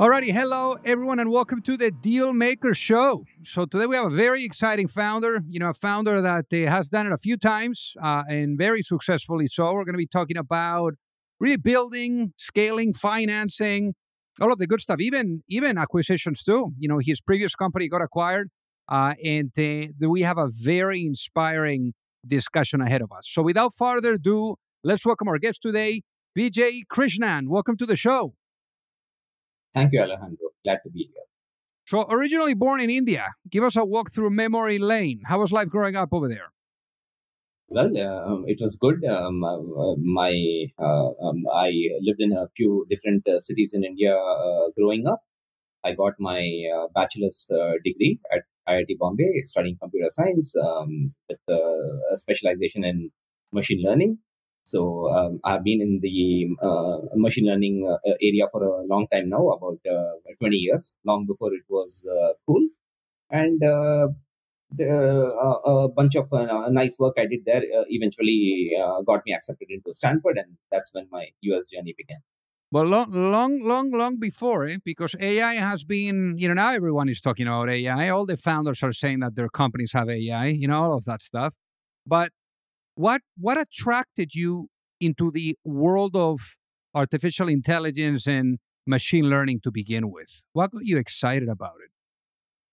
Alrighty, hello everyone, and welcome to the Deal Maker Show. So today we have a very exciting founder. You know, a founder that uh, has done it a few times uh, and very successfully. So we're going to be talking about rebuilding, scaling, financing, all of the good stuff, even even acquisitions too. You know, his previous company got acquired, uh, and uh, we have a very inspiring discussion ahead of us. So without further ado, let's welcome our guest today, Vijay Krishnan. Welcome to the show. Thank you, Alejandro. Glad to be here. So, originally born in India, give us a walk through memory lane. How was life growing up over there? Well, um, it was good. Um, uh, uh, my uh, um, I lived in a few different uh, cities in India uh, growing up. I got my bachelor's degree at IIT Bombay, studying computer science um, with a specialization in machine learning. So um, I've been in the uh, machine learning uh, area for a long time now, about uh, 20 years, long before it was uh, cool. And uh, the, a bunch of nice work I did there eventually got me accepted into Stanford, and that's when my US journey began. Well, long, long, long, long before, eh? because AI has been, you know, now everyone is talking about AI. All the founders are saying that their companies have AI, you know, all of that stuff. But what what attracted you into the world of artificial intelligence and machine learning to begin with? What got you excited about it?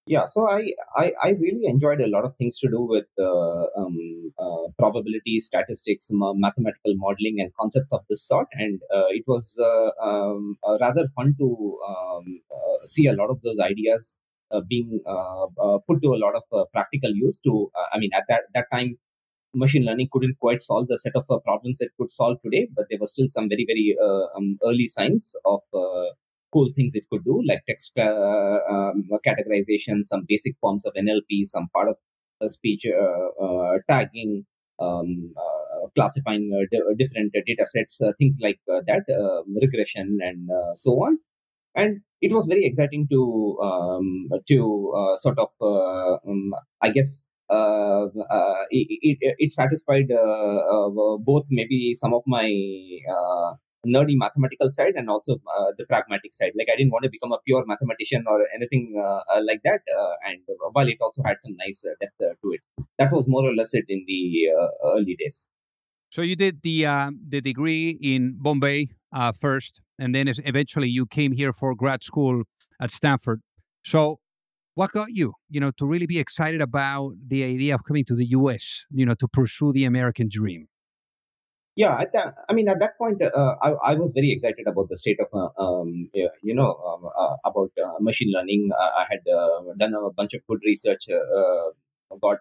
Yeah, so I, I, I really enjoyed a lot of things to do with uh, um, uh, probability, statistics, mathematical modeling, and concepts of this sort. And uh, it was uh, um, uh, rather fun to um, uh, see a lot of those ideas being put to a lot of practical use. To I mean, at that that time, machine learning couldn't quite solve the set of uh, problems it could solve today, but there were still some very, very uh, um, early signs of uh, cool things it could do, like text uh, um, categorization, some basic forms of NLP, some part of speech tagging, um, classifying different data sets, things like that, um, regression, and so on. And it was very exciting to um, to uh, sort of uh, um, I guess uh, uh, it, it, it, satisfied uh, both maybe some of my nerdy mathematical side and also uh, the pragmatic side. Like I didn't want to become a pure mathematician or anything uh, like that. Uh, and while it also had some nice depth to it, that was more or less it in the early days. So you did the the degree in Bombay first, and then eventually you came here for grad school at Stanford. So what got you, you know, to really be excited about the idea of coming to the U.S., you know, to pursue the American dream? Yeah, at that, I mean, at that point, uh, I, I, was very excited about the state of, uh, um, you know, um, uh, about uh, machine learning. I had uh, done a bunch of good research, uh, got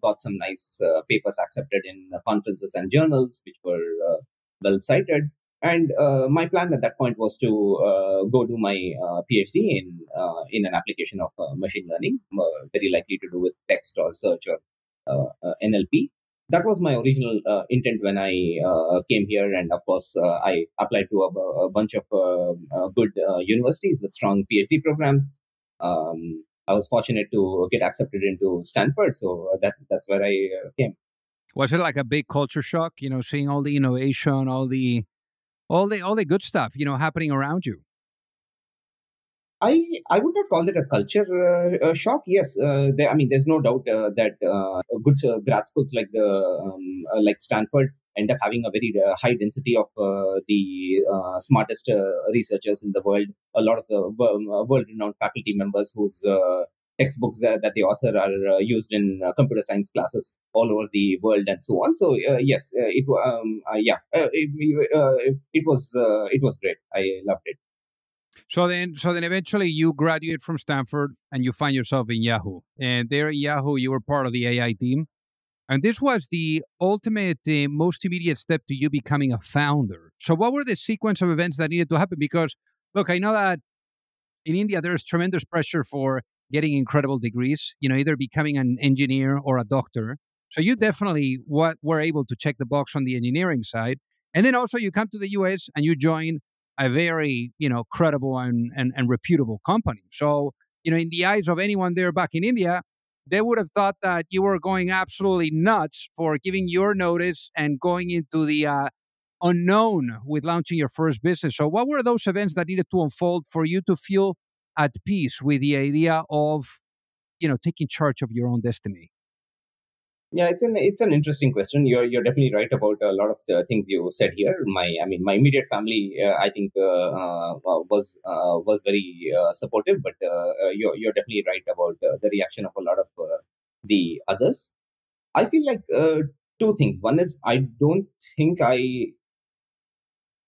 got some nice papers accepted in conferences and journals, which were well cited. And uh, my plan at that point was to uh, go do my uh, PhD in uh, in an application of uh, machine learning, uh, very likely to do with text or search or NLP. That was my original intent when I came here, and of course, I applied to a, a bunch of good universities with strong PhD programs. Um, I was fortunate to get accepted into Stanford, so that that's where I came. Was it like a big culture shock? You know, seeing all the innovation, all the all the all the good stuff you know happening around you I I would not call it a culture uh, uh, shock. Yes, uh, there, I mean, there's no doubt uh, that uh, good uh, grad schools like the um, like Stanford end up having a very high density of the smartest researchers in the world. A lot of the world-renowned faculty members whose textbooks that, that the author are uh, used in uh, computer science classes all over the world and so on. So uh, yes, it um, yeah, it, it was it was great. I loved it. So then, so then, eventually, you graduate from Stanford and you find yourself in Yahoo. And there at Yahoo, you were part of the AI team. And this was the ultimate, uh, most immediate step to you becoming a founder. So, what were the sequence of events that needed to happen? Because, look, I know that in India, there's tremendous pressure for getting incredible degrees, you know, either becoming an engineer or a doctor. So you definitely what were able to check the box on the engineering side, and then also you come to the U.S. and you join a very you know credible and, and, and reputable company. So you know in the eyes of anyone there back in India, they would have thought that you were going absolutely nuts for giving your notice and going into the uh, unknown with launching your first business. So, what were those events that needed to unfold for you to feel at peace with the idea of, you know, taking charge of your own destiny? Yeah, it's an it's an interesting question. You're you're definitely right about a lot of the things you said here. My I mean, my immediate family, uh, I think, uh, uh, was uh, was very uh, supportive. But uh, you're you're definitely right about the reaction of a lot of the others. I feel like two things. One is I don't think I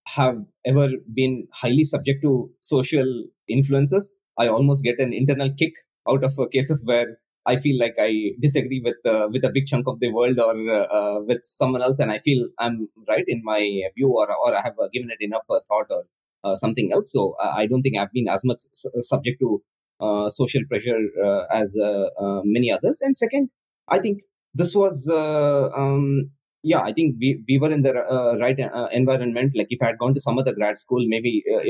have ever been highly subject to social influences. I almost get an internal kick out of cases where I feel like I disagree with uh, with a big chunk of the world or uh, with someone else, and I feel I'm right in my view, or or I have uh, given it enough uh, thought or uh, something else. So uh, I don't think I've been as much subject to social pressure as many others. And second, I think this was um, yeah, I think we, we were in the uh, right uh, environment. Like if I had gone to some other grad school, maybe uh,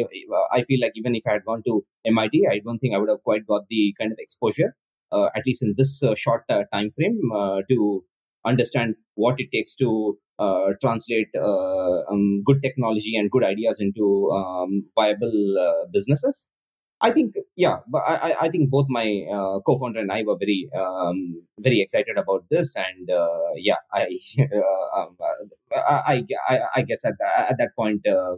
I feel like even if I had gone to MIT, I don't think I would have quite got the kind of exposure uh, at least in this uh, short uh, time frame, to understand what it takes to translate um, good technology and good ideas into um, viable businesses. I think, yeah, but I, I think both my uh, co-founder and I were very, um, very excited about this, and uh, yeah, I, uh, um, I, I, I, guess at, at that point, uh,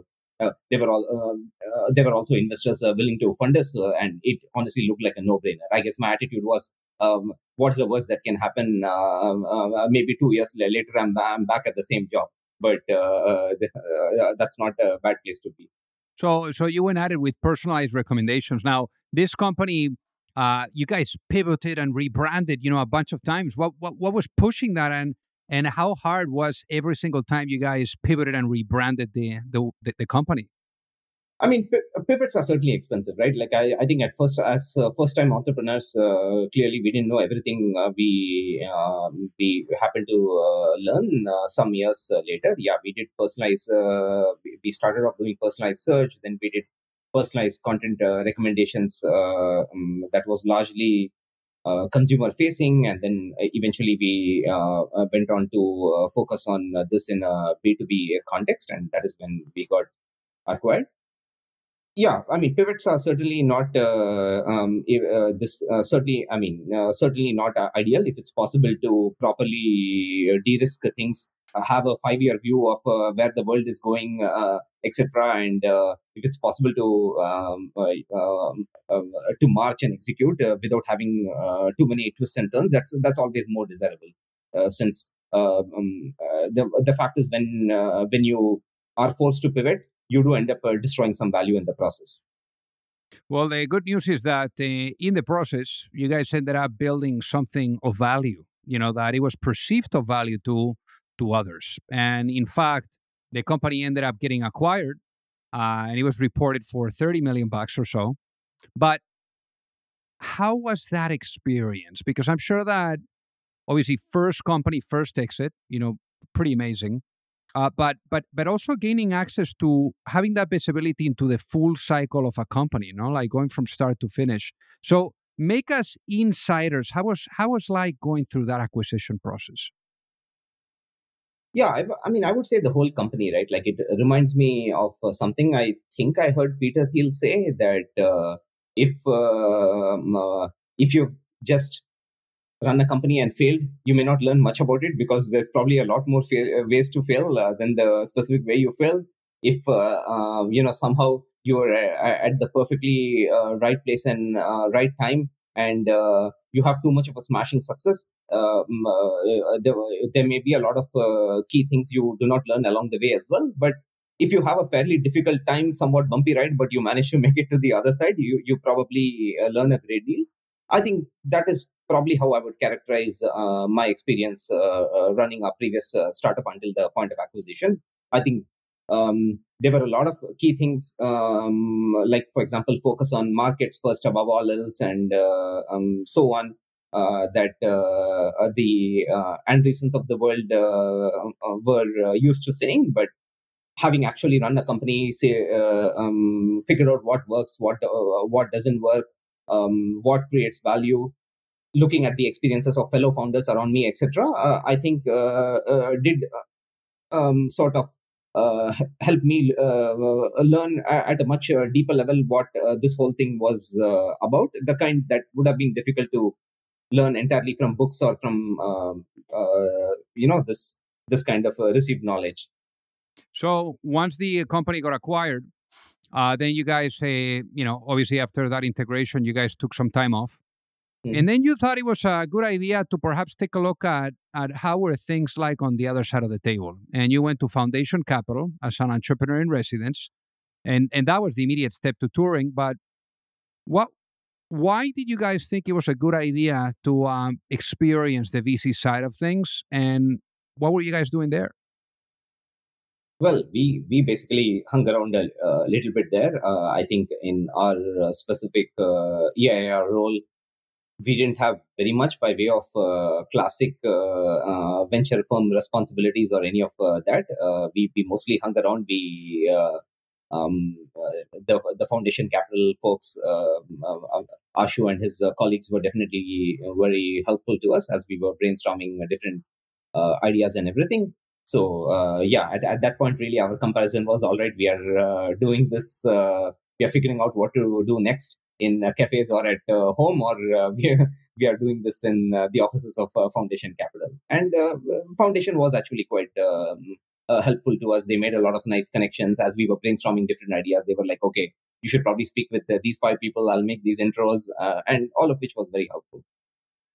they were all uh, uh, they were also investors willing to fund us, and it honestly looked like a no-brainer. I guess my attitude was, um, "What's the worst that can happen? Um, maybe two years later, I'm, I'm back at the same job." But that's not a bad place to be. So, so you went at it with personalized recommendations. Now, this company, uh, you guys pivoted and rebranded, you know, a bunch of times. What, what, what was pushing that, and and how hard was every single time you guys pivoted and rebranded the the, the, the company? I mean, pivots are certainly expensive, right? Like I, I think at first, as uh, first-time entrepreneurs, uh, clearly we didn't know everything. Uh, we um, we happened to uh, learn uh, some years uh, later. Yeah, we did personalized. we started off doing personalized search, then we did personalized content recommendations. Um, that was largely consumer facing and then eventually we went on to focus on this in a b2b context and that is when we got acquired yeah i mean pivots are certainly not uh, um, uh, this uh, certainly i mean certainly not ideal if it's possible to properly de-risk things have a five year view of where the world is going etc. And uh, if it's possible to um, uh, um, um, to march and execute uh, without having too many twists and turns, that's that's always more desirable. since um, the the fact is when when you are forced to pivot, you do end up destroying some value in the process. Well, the good news is that uh, in the process, you guys ended up building something of value. You know that it was perceived of value to to others, and in fact, the company ended up getting acquired, uh, and it was reported for 30 million bucks or so. But how was that experience? Because I'm sure that obviously first company, first exit, you know, pretty amazing. Uh, but but but also gaining access to having that visibility into the full cycle of a company, you know, like going from start to finish. So make us insiders. How was how was like going through that acquisition process? yeah I, I, mean i would say the whole company right like it reminds me of uh, something i think i heard peter thiel say that uh, if um, uh, if you just run a company and failed you may not learn much about it because there's probably a lot more fa- uh, ways to fail uh, than the specific way you failed if uh, um, you know somehow you're at the perfectly right place and right time and you have too much of a smashing success um, uh, uh, there, there, may be a lot of uh, key things you do not learn along the way as well. But if you have a fairly difficult time, somewhat bumpy ride, but you manage to make it to the other side, you you probably learn a great deal. I think that is probably how I would characterize uh, my experience uh, uh, running a previous startup until the point of acquisition. I think um, there were a lot of key things, um, like, for example, focus on markets first above all else, and um, so on uh, that uh, the uh, Andreessens of the world were used to saying, but having actually run a company, say, um, figured out what works, what what doesn't work, um, what creates value, looking at the experiences of fellow founders around me, etc., uh, I think uh, uh, did um, sort of help me learn at a much deeper level what this whole thing was about. The kind that would have been difficult to learn entirely from books or from um, uh, you know this this kind of uh, received knowledge so once the company got acquired uh, then you guys say you know obviously after that integration you guys took some time off mm-hmm. and then you thought it was a good idea to perhaps take a look at at how were things like on the other side of the table and you went to foundation capital as an entrepreneur in residence and and that was the immediate step to Turing. but what why did you guys think it was a good idea to um, experience the VC side of things, and what were you guys doing there? Well, we we basically hung around a uh, little bit there. Uh, I think in our uh, specific uh, EIR role, we didn't have very much by way of uh, classic uh, venture firm responsibilities or any of that. we we mostly hung around. We um, uh, the the foundation capital folks, um, uh, Ashu and his uh, colleagues were definitely very helpful to us as we were brainstorming different ideas and everything. So yeah, at, at that point, really, our comparison was all right. We are doing this. we are figuring out what to do next in uh, cafes or at uh, home, or uh, we, are, we are doing this in the offices of Foundation Capital. And Foundation was actually quite um, helpful to us. They made a lot of nice connections as we were brainstorming different ideas. They were like, okay, you should probably speak with these five people. I'll make these intros, and all of which was very helpful.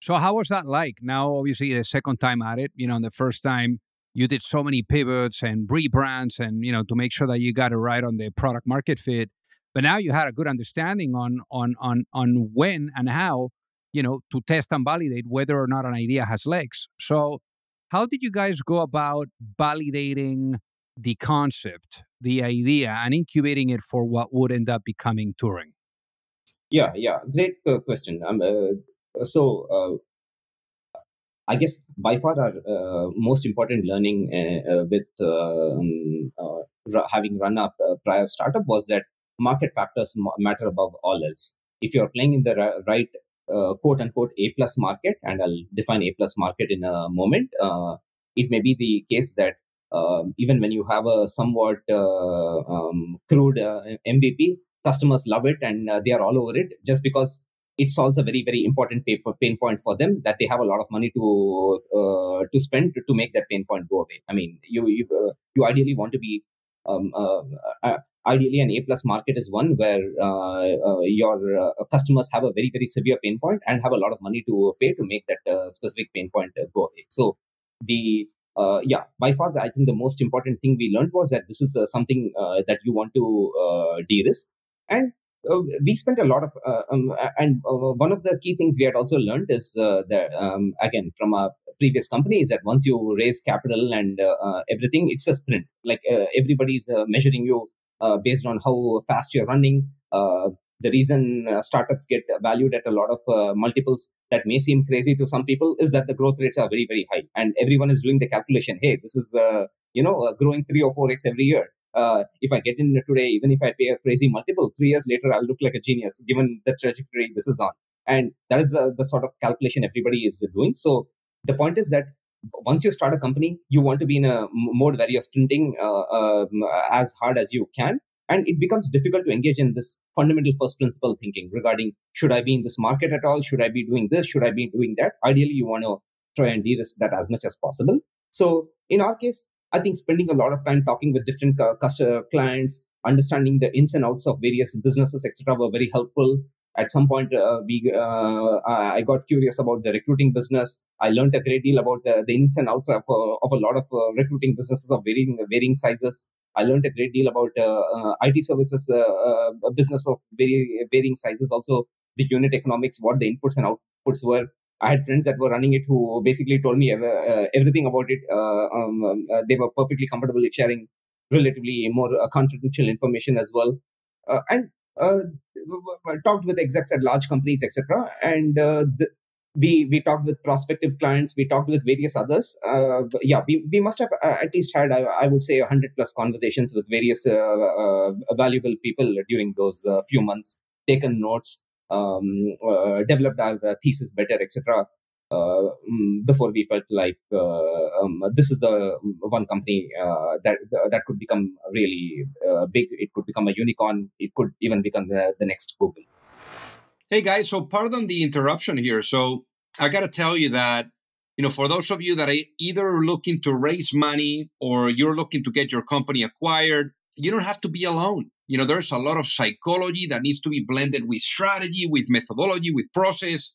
So, how was that like? Now, obviously, the second time at it, you know, the first time you did so many pivots and rebrands, and you know, to make sure that you got it right on the product market fit. But now you had a good understanding on on on on when and how you know to test and validate whether or not an idea has legs. So, how did you guys go about validating the concept, the idea, and incubating it for what would end up becoming Turing? Yeah, yeah, great uh, question. Um, uh, so, uh, I guess by far our uh, most important learning uh, with um, having run a prior startup was that market factors matter above all else. If you're playing in the right uh, quote unquote A plus market, and I'll define A plus market in a moment. Uh, it may be the case that uh, even when you have a somewhat uh, um, crude uh, MVP, customers love it and uh, they are all over it just because it solves a very very important pain point for them that they have a lot of money to to spend to, to, make that pain point go away. I mean, you you, you ideally want to be um, ideally an a plus market is one where uh, uh, your uh, customers have a very very severe pain point and have a lot of money to pay to make that uh, specific pain point uh, go away. So the uh, yeah by far i think the most important thing we learned was that this is something that you want to de-risk. And we spent a lot of um, and one of the key things we had also learned is that um, again from our previous company is that once you raise capital and everything it's a sprint. Like everybody's measuring you based on how fast you're running. Uh, the reason uh, startups get valued at a lot of uh, multiples that may seem crazy to some people is that the growth rates are very very high. And everyone is doing the calculation hey this is uh, you know uh, growing 3 or 4x every year. If i get in today even if i pay a crazy multiple 3 years later i'll look like a genius given the trajectory this is on. And that is the, the sort of calculation everybody is doing. So the point is that once you start a company, you want to be in a mode where you're sprinting uh, uh, as hard as you can. And it becomes difficult to engage in this fundamental first principle thinking regarding should I be in this market at all? Should I be doing this? Should I be doing that? Ideally, you want to try and de risk that as much as possible. So, in our case, I think spending a lot of time talking with different customer clients, understanding the ins and outs of various businesses, etc., were very helpful at some point uh, we uh, i got curious about the recruiting business. I learned a great deal about the, the ins and outs of, uh, of a lot of uh, recruiting businesses of varying varying sizes. I learned a great deal about uh, uh, it services business of very varying sizes. Also the unit economics what the inputs and outputs were. I had friends that were running it who basically told me everything about it. Um, um, they were perfectly comfortable sharing relatively more confidential information as well. And talked with execs at large companies, etc. And uh, the, we we talked with prospective clients we talked with various others uh, yeah we, we must have uh, at least had I, I, would say 100 plus conversations with various uh, uh valuable people during those uh, few months taken notes um, uh, developed our thesis better etc Uh, mm, before we felt like uh, um, this is the um, one company uh, that that could become really big it could become a unicorn it could even become the, the next google Hey guys, so pardon the interruption here. So I got to tell you that, you know, for those of you that are either looking to raise money or you're looking to get your company acquired, you don't have to be alone. You know, there's a lot of psychology that needs to be blended with strategy, with methodology, with process.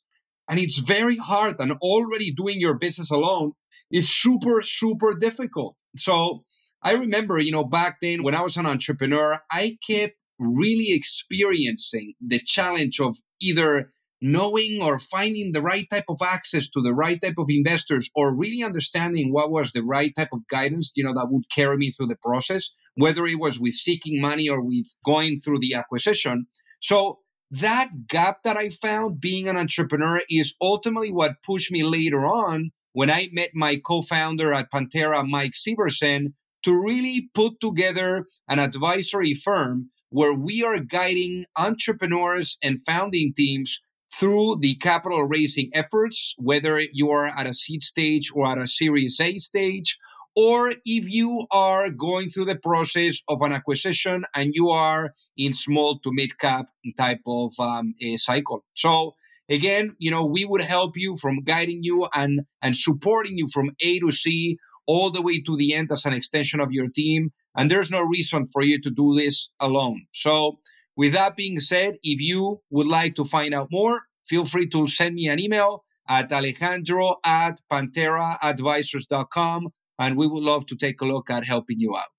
And it's very hard. And already doing your business alone is super, super difficult. So I remember, you know, back then when I was an entrepreneur, I kept really experiencing the challenge of either knowing or finding the right type of access to the right type of investors or really understanding what was the right type of guidance you know that would carry me through the process whether it was with seeking money or with going through the acquisition so that gap that i found being an entrepreneur is ultimately what pushed me later on when i met my co-founder at panthera mike severson to really put together an advisory firm where we are guiding entrepreneurs and founding teams through the capital raising efforts, whether you are at a seed stage or at a Series A stage, or if you are going through the process of an acquisition and you are in small to mid cap type of um, cycle. So again, you know, we would help you from guiding you and and supporting you from A to C all the way to the end as an extension of your team and there's no reason for you to do this alone. So, with that being said, if you would like to find out more, feel free to send me an email at alejandro at pantheraadvisors.com, and we would love to take a look at helping you out.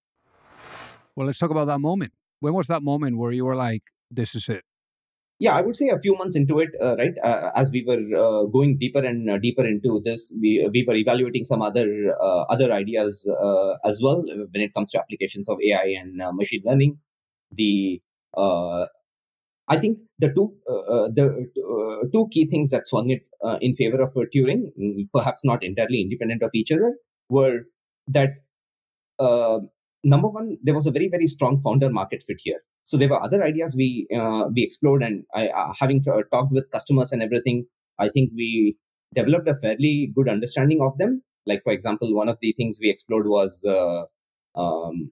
Well, let's talk about that moment. When was that moment where you were like, this is it? yeah i would say a few months into it uh, right uh, as we were uh, going deeper and uh, deeper into this we, we were evaluating some other uh, other ideas uh, as well when it comes to applications of ai and machine learning the i think the two the two key things that swung it in favor of turing mm, perhaps not entirely independent of each other were that number one there was a very very strong founder market fit here so there were other ideas we uh, we explored, and I, uh, having t- talked with customers and everything, I think we developed a fairly good understanding of them. Like for example, one of the things we explored was uh, um,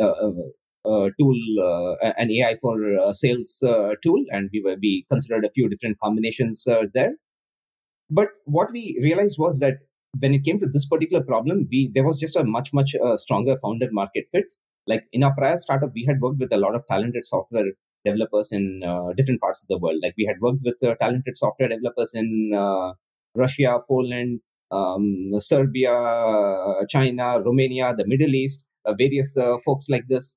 uh, uh, uh, tool, an AI for sales tool, and we were we considered a few different combinations there. But what we realized was that when it came to this particular problem, we there was just a much much stronger founder market fit. Like in our prior startup we had worked with a lot of talented software developers in uh, different parts of the world. Like we had worked with uh, talented software developers in uh, russia poland um, serbia china romania the middle east uh, various uh, folks like this.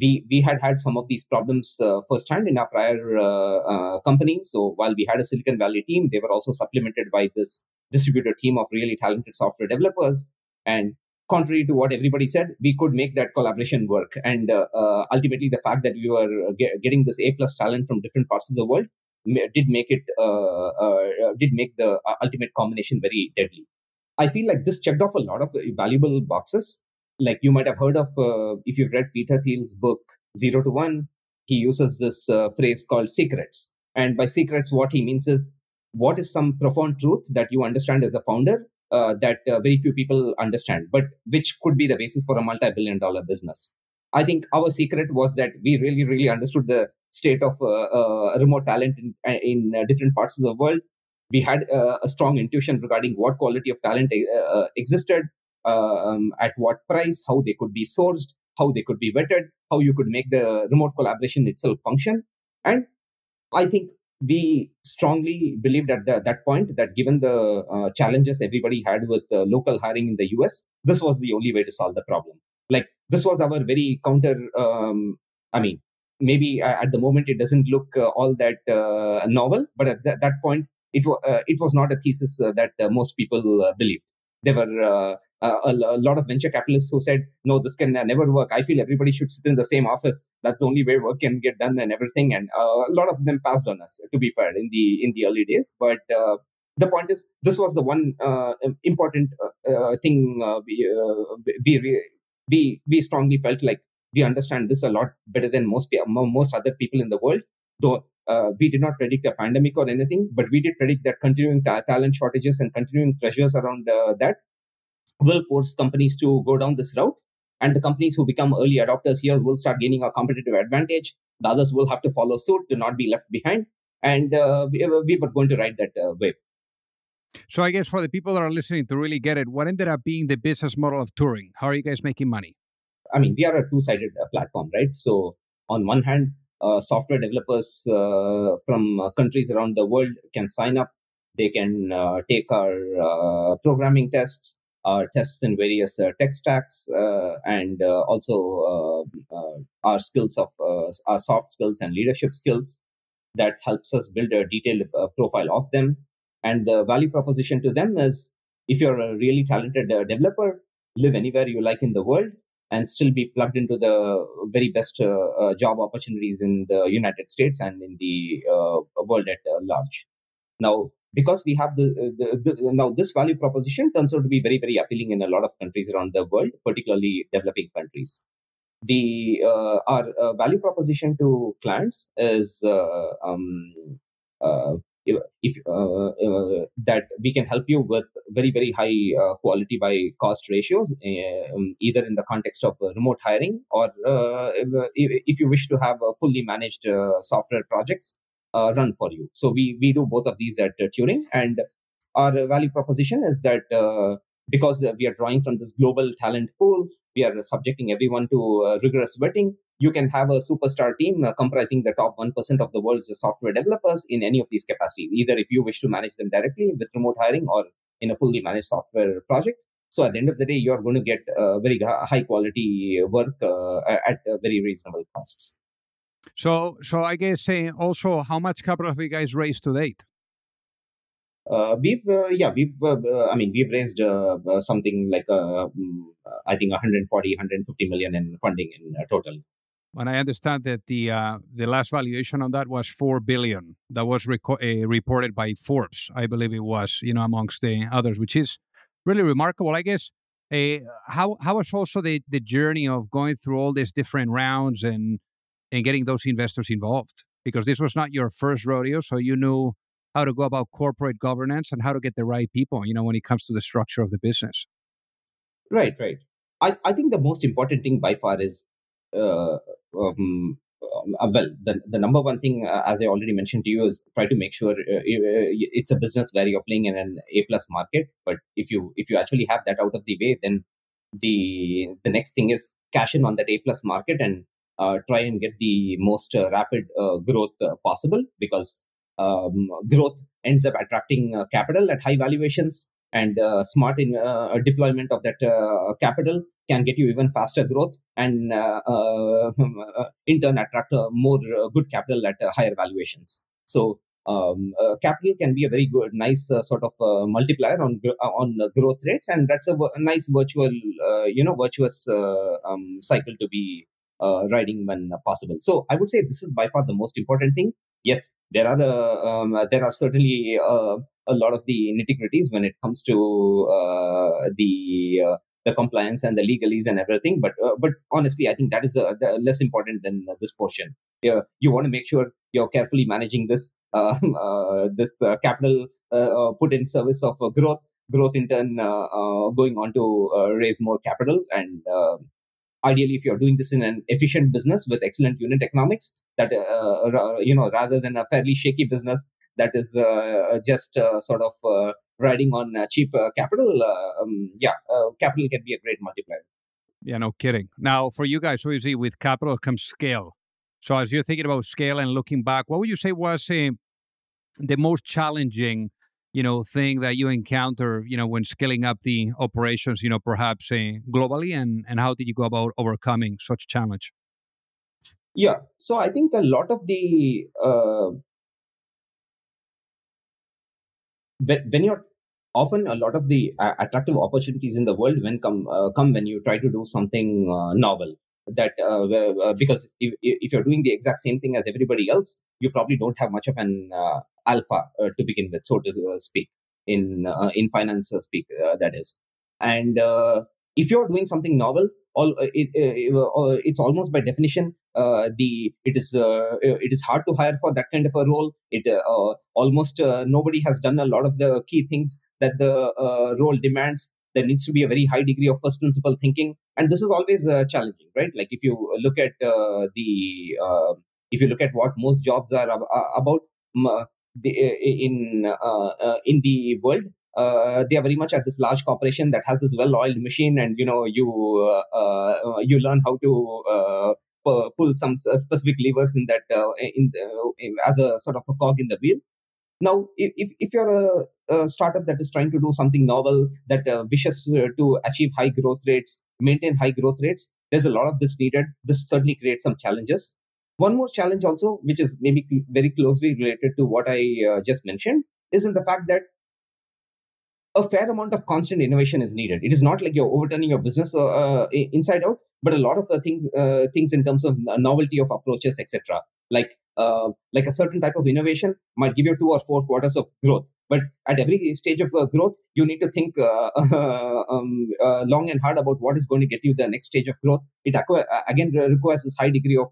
We we had had some of these problems uh, firsthand in our prior company. So while we had a silicon valley team they were also supplemented by this distributed team of really talented software developers and contrary to what everybody said, we could make that collaboration work. And uh, uh, ultimately, the fact that we were uh, get, getting this A plus talent from different parts of the world did make it uh, uh, did make the ultimate combination very deadly. I feel like this checked off a lot of valuable boxes. Like you might have heard of if you've read Peter Thiel's book Zero to One, he uses this phrase called secrets. And by secrets, what he means is what is some profound truth that you understand as a founder uh, that uh, very few people understand, but which could be the basis for a multi billion dollar business. I think our secret was that we really, really understood the state of uh, uh remote talent in, uh, in different parts of the world. We had a strong intuition regarding what quality of talent existed, um, at what price, how they could be sourced, how they could be vetted, how you could make the remote collaboration itself function. And I think we strongly believed at the, that point that given the uh, challenges everybody had with uh, local hiring in the US, this was the only way to solve the problem. Like this was our very counter. Um, I mean, maybe at the moment it doesn't look uh, all that uh, novel, but at th- that point it, w- uh, it was not a thesis uh, that most people believed. They were a, a, lot of venture capitalists who said, no, this can never work. I feel everybody should sit in the same office. That's the only way work can get done and everything. And uh, a lot of them passed on us, to be fair, in the in the early days. But uh, the point is, this was the one uh, important uh, uh thing uh, we, uh, we we we strongly felt like we understand this a lot better than most most other people in the world. Though uh, we did not predict a pandemic or anything, but we did predict that continuing ta- talent shortages and continuing pressures around uh, that will force companies to go down this route. And the companies who become early adopters here will start gaining a competitive advantage. The others will have to follow suit to not be left behind. And uh, we, we, were going to ride that uh, wave. So I guess for the people that are listening to really get it, what ended up being the business model of Turing? How are you guys making money? I mean, we are a two-sided uh, platform, right? So on one hand, uh, software developers uh, from uh, countries around the world can sign up. They can uh, take our uh, programming tests, our tests in various tech stacks, and also our skills of our soft skills and leadership skills. That helps us build a detailed profile of them and the value proposition to them is if you're a really talented uh, developer, live anywhere you like in the world and still be plugged into the very best uh, uh, job opportunities in the United States and in the uh, world at uh, large. Now, because we have the, the, the, now this value proposition turns out to be very very appealing in a lot of countries around the world, particularly developing countries. The uh, our value proposition to clients is um, if uh, uh, that we can help you with very very high uh, quality by cost ratios um, either in the context of remote hiring or if, if, you wish to have a fully managed software projects run for you so we we do both of these at turing and our value proposition is that because we are drawing from this global talent pool we are subjecting everyone to rigorous vetting you can have a superstar team uh, comprising the top 1% of the world's software developers in any of these capacities, either if you wish to manage them directly with remote hiring or in a fully managed software project. So at the end of the day, you're going to get uh, very high quality work uh, at uh, very reasonable costs. So, so I guess uh, also, how much capital have you guys raised to date? Uh, we've uh, yeah we've uh, uh i mean we've raised uh, uh, something like mm, i think 140 150 million in funding in total and I understand that the uh, the last valuation on that was four billion. That was reco- uh, reported by Forbes, I believe it was, you know, amongst the others, which is really remarkable. I guess uh, how how was also the the journey of going through all these different rounds and and getting those investors involved because this was not your first rodeo, so you knew how to go about corporate governance and how to get the right people, you know, when it comes to the structure of the business. Right, right. I, I think the most important thing by far is uh, um, uh, well, the, the number one thing, uh, as I already mentioned to you, is try to make sure uh, it's a business where you're playing in an A plus market. But if you if you actually have that out of the way, then the the next thing is cash in on that A plus market and uh, try and get the most uh, rapid uh, growth possible because um, growth ends up attracting capital at high valuations and smart in deployment of that capital can get you even faster growth and uh, uh, in turn attract more uh, good capital at higher valuations. So um, uh, capital can be a very good, nice uh, sort of uh, multiplier on on growth rates, and that's a, a nice virtual, you know, virtuous um, cycle to be riding when possible. So I would say this is by far the most important thing. Yes, there are um, there are certainly a lot of the nitty gritties when it comes to the the compliance and the legalese and everything. But uh, but honestly, I think that is uh, less important than uh, this portion. You want to make sure you're carefully managing this uh, uh, this uh, capital put in service of growth. Growth in turn going on to raise more capital and ideally if you're doing this in an efficient business with excellent unit economics that uh, you know rather than a fairly shaky business that is uh, just uh, sort of riding on uh, cheap uh, capital, uh, um, yeah, capital can be a great multiplier. Yeah, no kidding. Now, for you guys, obviously, with capital comes scale. So, as you're thinking about scale and looking back, what would you say was uh, the most challenging, you know, thing that you encounter, you know, when scaling up the operations, you know, perhaps uh, globally, and and how did you go about overcoming such challenge? Yeah, so I think a lot of the uh, when you're often a lot of the uh, attractive opportunities in the world when come uh, come when you try to do something uh, novel that uh, uh, because if, if you're doing the exact same thing as everybody else you probably don't have much of an uh, alpha to begin with so to speak in in finance speak. that is, and if you're doing something novel, all it, it's almost by definition uh, the it is uh, it is hard to hire for that kind of a role. It uh, almost nobody has done a lot of the key things that the role demands. There needs to be a very high degree of first principle thinking, and this is always uh, challenging, right? Like if you look at uh, the uh, if you look at what most jobs are about the, in uh, in the world, uh, they are very much at this large corporation that has this well-oiled machine, and you know you uh, you learn how to pull some specific levers in that uh, in, the, in as a sort of a cog in the wheel. Now, if, if you're a, a startup that is trying to do something novel, that uh, wishes to achieve high growth rates, maintain high growth rates, there's a lot of this needed. This certainly creates some challenges. One more challenge also, which is maybe very closely related to what I uh, just mentioned, is in the fact that a fair amount of constant innovation is needed. It is not like you're overturning your business uh, uh inside out, but a lot of uh, things uh, things in terms of novelty of approaches, etc. Like uh, like a certain type of innovation might give you two or four quarters of growth, but at every stage of uh, growth, you need to think um, long and hard about what is going to get you the next stage of growth. It again requires this high degree of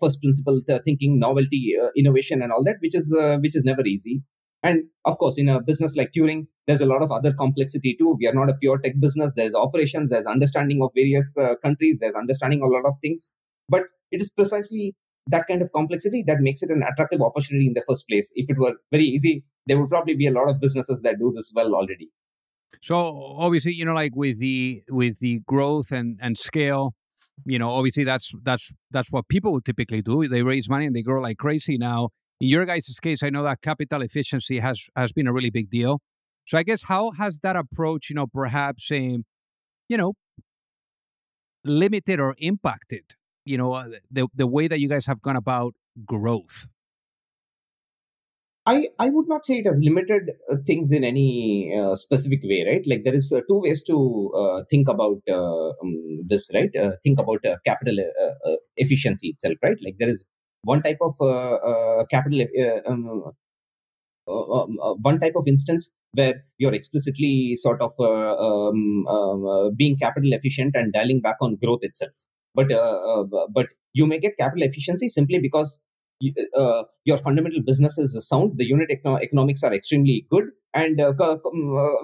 first principle thinking, novelty, innovation, and all that, which is which is never easy. And of course, in a business like Turing, there's a lot of other complexity too. We are not a pure tech business. There's operations, there's understanding of various uh, countries, there's understanding a lot of things. But it is precisely that kind of complexity that makes it an attractive opportunity in the first place. If it were very easy, there would probably be a lot of businesses that do this well already. So obviously, you know, like with the with the growth and and scale, you know, obviously that's that's that's what people would typically do. They raise money and they grow like crazy. Now, in your guys' case, I know that capital efficiency has has been a really big deal. So I guess how has that approach, you know, perhaps, um, you know, limited or impacted, you know, uh, the the way that you guys have gone about growth? I, I would not say it has limited uh, things in any uh, specific way, right? Like there is uh, two ways to uh, think about uh, um, this, right? think about capital efficiency itself, right? Like there is one type of capital um, um, one type of instance where you're explicitly sort of um, um being capital efficient and dialing back on growth itself. But but you may get capital efficiency simply because you, uh, your fundamental business is sound, the unit econo- economics are extremely good, and uh, co-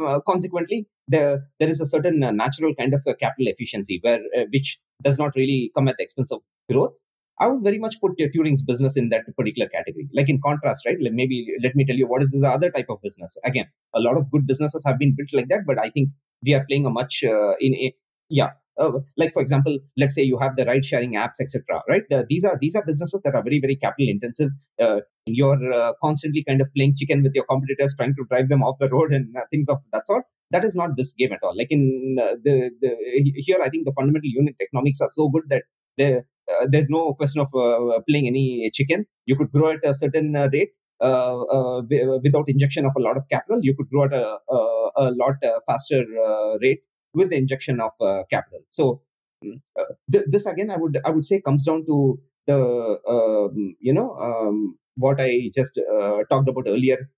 uh, consequently, there there is a certain natural kind of capital efficiency where which does not really come at the expense of growth, I would very much put Turing's business in that particular category. Like in contrast, right? Maybe let me tell you what is the other type of business. Again, a lot of good businesses have been built like that, but I think we are playing a much uh, in a yeah. Uh, like for example, let's say you have the ride sharing apps, etc. Right? Uh, these are these are businesses that are very very capital intensive. Uh, you're uh, constantly kind of playing chicken with your competitors, trying to drive them off the road and uh, things of that sort. That is not this game at all. Like in the the here, I think the fundamental unit economics are so good that the uh, there's no question of uh, playing any chicken. You could grow at a certain uh, rate without injection of a lot of capital. You could grow at a, a, a lot faster rate with the injection of capital. So mm, th- this again, I would I would say comes down to the um, you know um, what I just talked about earlier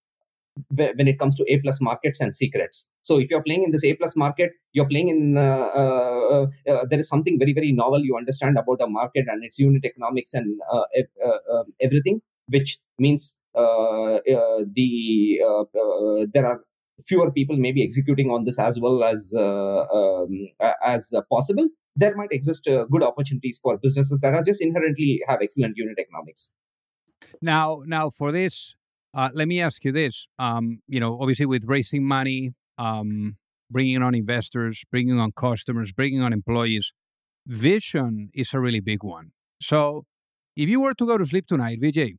when it comes to A plus markets and secrets. So if you're playing in this A plus market, you're playing in uh, uh, uh, there is something very very novel you understand about a market and its unit economics and uh, uh, um, everything, which means uh, the there are fewer people may be executing on this as well as um, as possible. There might exist good opportunities for businesses that are just inherently have excellent unit economics. Now, now for this, uh, let me ask you this. Um, you know, obviously with raising money, um, bringing on investors, bringing on customers, bringing on employees, vision is a really big one. So if you were to go to sleep tonight, Vijay,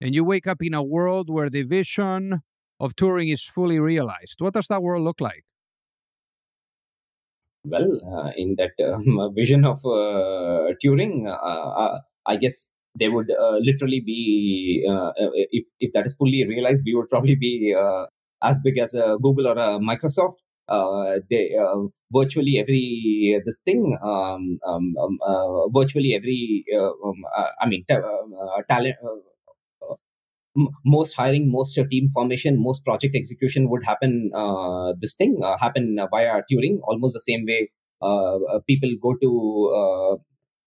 and you wake up in a world where the vision of Turing is fully realized, what does that world look like? Well, uh, in that um, vision of uh, Turing, uh, uh I guess they would uh, literally be uh, uh, if if that is fully realized, we would probably be uh, as big as Google or Microsoft. Uh, they uh, virtually every this thing, um, um, um virtually every, um, I mean, ta- talent m- most hiring, most uh, team formation, most project execution would happen. Uh, this thing uh, happen via Turing, almost the same way uh, uh, people go to uh,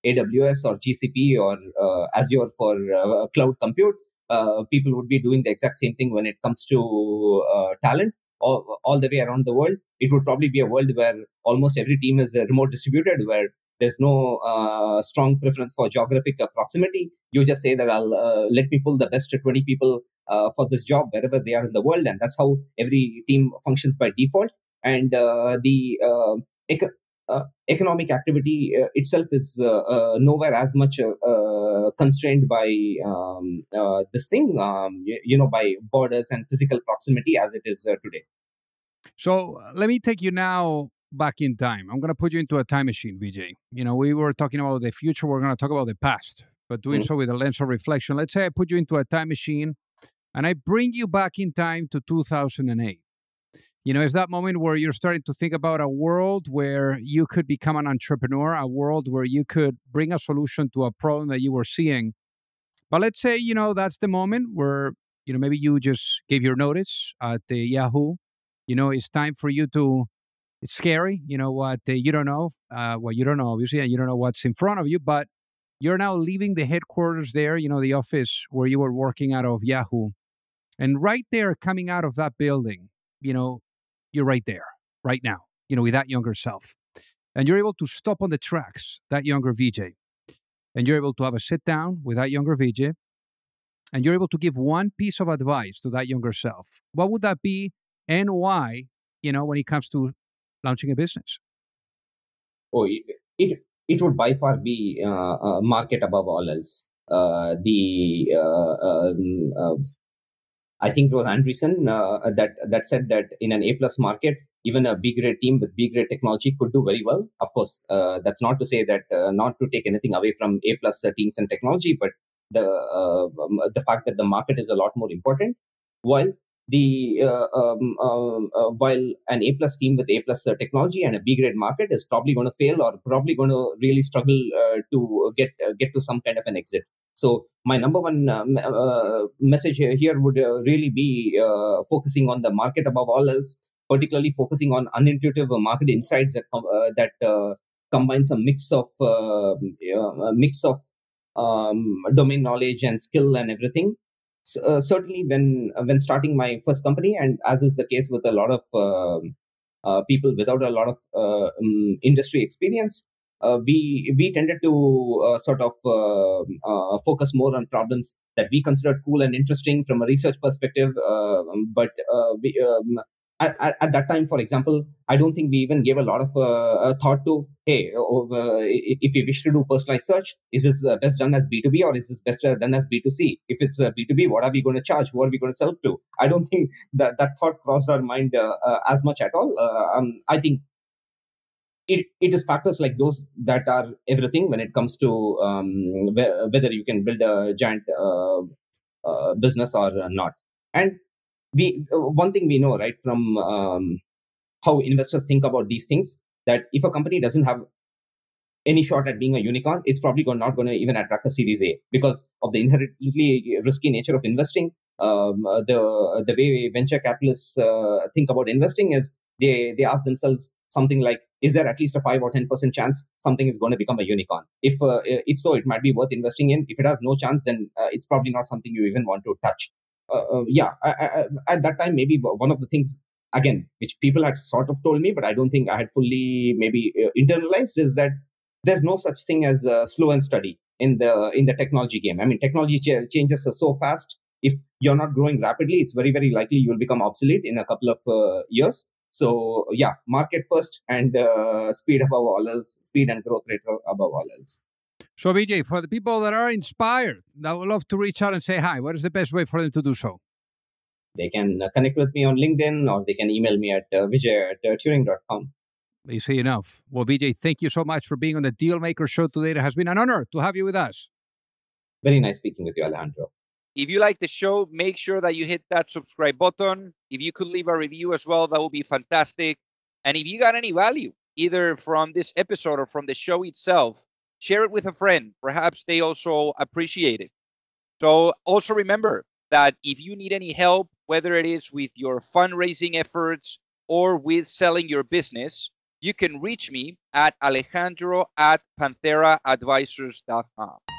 AWS or GCP or Azure for cloud compute. people would be doing the exact same thing when it comes to talent all, all the way around the world. It would probably be a world where almost every team is remote distributed, where there's no uh, strong preference for geographic uh, proximity. You just say that I'll uh, let me pull the best 20 people uh, for this job wherever they are in the world, and that's how every team functions by default. And uh, the ec- economic activity itself is nowhere as much constrained by um, this thing, um, you, you, know, by borders and physical proximity as it is today. So let me take you now back in time. I'm going to put you into a time machine, Vijay. You know, we were talking about the future, we're going to talk about the past, but doing mm-hmm. so with a lens of reflection. Let's say I put you into a time machine and I bring you back in time to 2008. You know, it's that moment where you're starting to think about a world where you could become an entrepreneur, a world where you could bring a solution to a problem that you were seeing. But let's say, you know, that's the moment where, you know, maybe you just gave your notice at the Yahoo. You know, it's time for you to it's scary. You know what uh, you don't know, uh, what you don't know, obviously, and you don't know what's in front of you. But you're now leaving the headquarters there. You know the office where you were working out of Yahoo, and right there, coming out of that building, you know, you're right there, right now. You know, with that younger self, and you're able to stop on the tracks that younger Vijay, and you're able to have a sit down with that younger Vijay. and you're able to give one piece of advice to that younger self. What would that be, and why? You know, when it comes to launching a business? Oh, it it, it would by far be uh, uh, market above all else. Uh, the uh, um, uh, I think it was Andreessen uh, that that said that in an A plus market, even a B grade team with B grade technology could do very well. Of course, that's not to say that not to take anything away from A plus teams and technology, but the um, the fact that the market is a lot more important. While the uh, um, um, uh, while an A plus team with A plus uh, technology and a B grade market is probably going to fail or probably going to really struggle uh, to get uh, get to some kind of an exit. So my number one message here would really be focusing on the market above all else, particularly focusing on unintuitive market insights that that combines a mix of a mix of um, domain knowledge and skill and everything uh, certainly when uh, when starting my first company, and as is the case with a lot of um, uh, people without a lot of uh, um, industry experience, uh, we we tended to uh, sort of focus more on problems that we considered cool and interesting from a research perspective, um, but we, um, at, at, at, that time, for example, I don't think we even gave a lot of uh, thought to, hey, uh, if we wish to do personalized search, is this uh, best done as B2B or is this best done as B2C? If it's B2B, what are we going to charge? Who are we going to sell to? I don't think that that thought crossed our mind uh, uh, as much at all. Uh, um, I think it, it is factors like those that are everything when it comes to um, whether you can build a giant business or not. And we uh, one thing we know right from um, how investors think about these things that if a company doesn't have any shot at being a unicorn, it's probably not going to even attract a Series A because of the inherently risky nature of investing. Um, uh, the the way venture capitalists uh, think about investing is they they ask themselves something like, is there at least a five or ten percent chance something is going to become a unicorn? If uh, if so, it might be worth investing in. If it has no chance, then uh, it's probably not something you even want to touch. Uh, uh, yeah, I, I, at that time, maybe one of the things again, which people had sort of told me, but I don't think I had fully maybe uh, internalized, is that there's no such thing as uh, slow and steady in the in the technology game. I mean, technology ch- changes so fast. If you're not growing rapidly, it's very very likely you'll become obsolete in a couple of uh, years. So yeah, market first and uh, speed above all else, speed and growth rate above all else. So, Vijay, for the people that are inspired, that would love to reach out and say hi, what is the best way for them to do so? They can uh, connect with me on LinkedIn or they can email me at uh, vijay at uh, turing.com. You say enough. Well, Vijay, thank you so much for being on the Dealmaker Show today. It has been an honor to have you with us. Very nice speaking with you, Alejandro. If you like the show, make sure that you hit that subscribe button. If you could leave a review as well, that would be fantastic. And if you got any value, either from this episode or from the show itself, share it with a friend. Perhaps they also appreciate it. So also remember, that if you need any help, whether it is with your fundraising efforts or with selling your business, you can reach me at alejandro at pantheraadvisors.com.